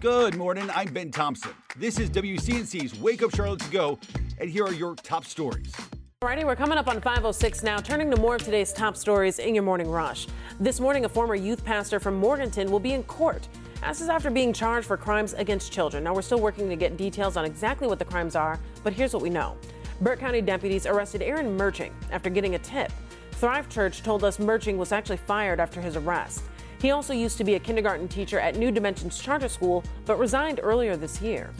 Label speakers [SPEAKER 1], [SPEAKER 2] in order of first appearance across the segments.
[SPEAKER 1] Good morning. I'm Ben Thompson. This is WCNC's Wake Up Charlotte to Go, and here are your top stories.
[SPEAKER 2] Alrighty, we're coming up on 506 now, turning to more of today's top stories in your morning rush. This morning, a former youth pastor from Morganton will be in court. This is after being charged for crimes against children. Now, we're still working to get details on exactly what the crimes are, but here's what we know. Burke County deputies arrested Aaron Mirtsching after getting a tip. Thrive Church told us Mirtsching was actually fired after his arrest. He also used to be a kindergarten teacher at New Dimensions Charter School, but resigned earlier this year.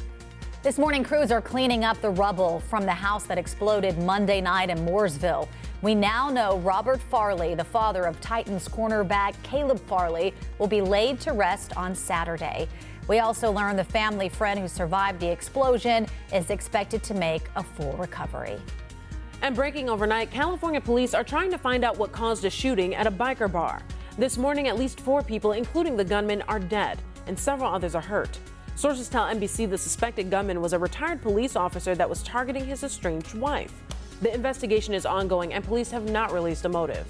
[SPEAKER 3] This morning, crews are cleaning up the rubble from the house that exploded Monday night in Mooresville. We now know Robert Farley, the father of Titans cornerback Caleb Farley, will be laid to rest on Saturday. We also learned the family friend who survived the explosion is expected to make a full recovery.
[SPEAKER 2] And breaking overnight, California police are trying to find out what caused a shooting at a biker bar. This morning, at least four people, including the gunman, are dead, and several others are hurt. Sources tell NBC the suspected gunman was a retired police officer that was targeting his estranged wife. The investigation is ongoing and police have not released a motive.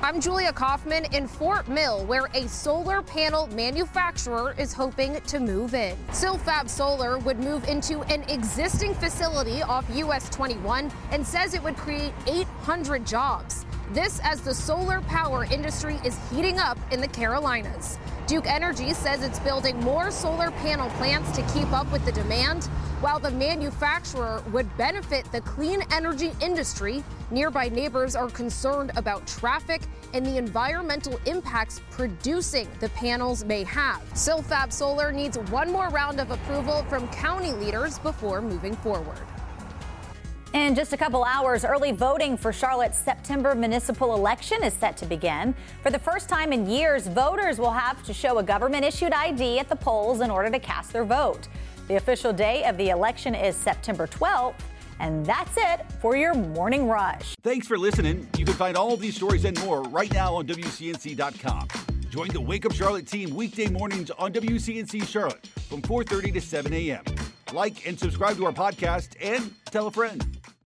[SPEAKER 4] I'm Julia Kaufman in Fort Mill, where a solar panel manufacturer is hoping to move in. Silfab Solar would move into an existing facility off US 21 and says it would create 800 jobs. This as the solar power industry is heating up in the Carolinas. Duke Energy says it's building more solar panel plants to keep up with the demand, while the manufacturer would benefit the clean energy industry. Nearby neighbors are concerned about traffic and the environmental impacts producing the panels may have. Silfab Solar needs one more round of approval from county leaders before moving forward.
[SPEAKER 3] In just a couple hours, early voting for Charlotte's September municipal election is set to begin. For the first time in years, voters will have to show a government issued ID at the polls in order to cast their vote. The official day of the election is September 12th. And that's it for your morning rush.
[SPEAKER 1] Thanks for listening. You can find all these stories and more right now on WCNC.com. Join the Wake Up Charlotte team weekday mornings on WCNC Charlotte from 4:30 to 7 a.m. Like and subscribe to our podcast and tell a friend.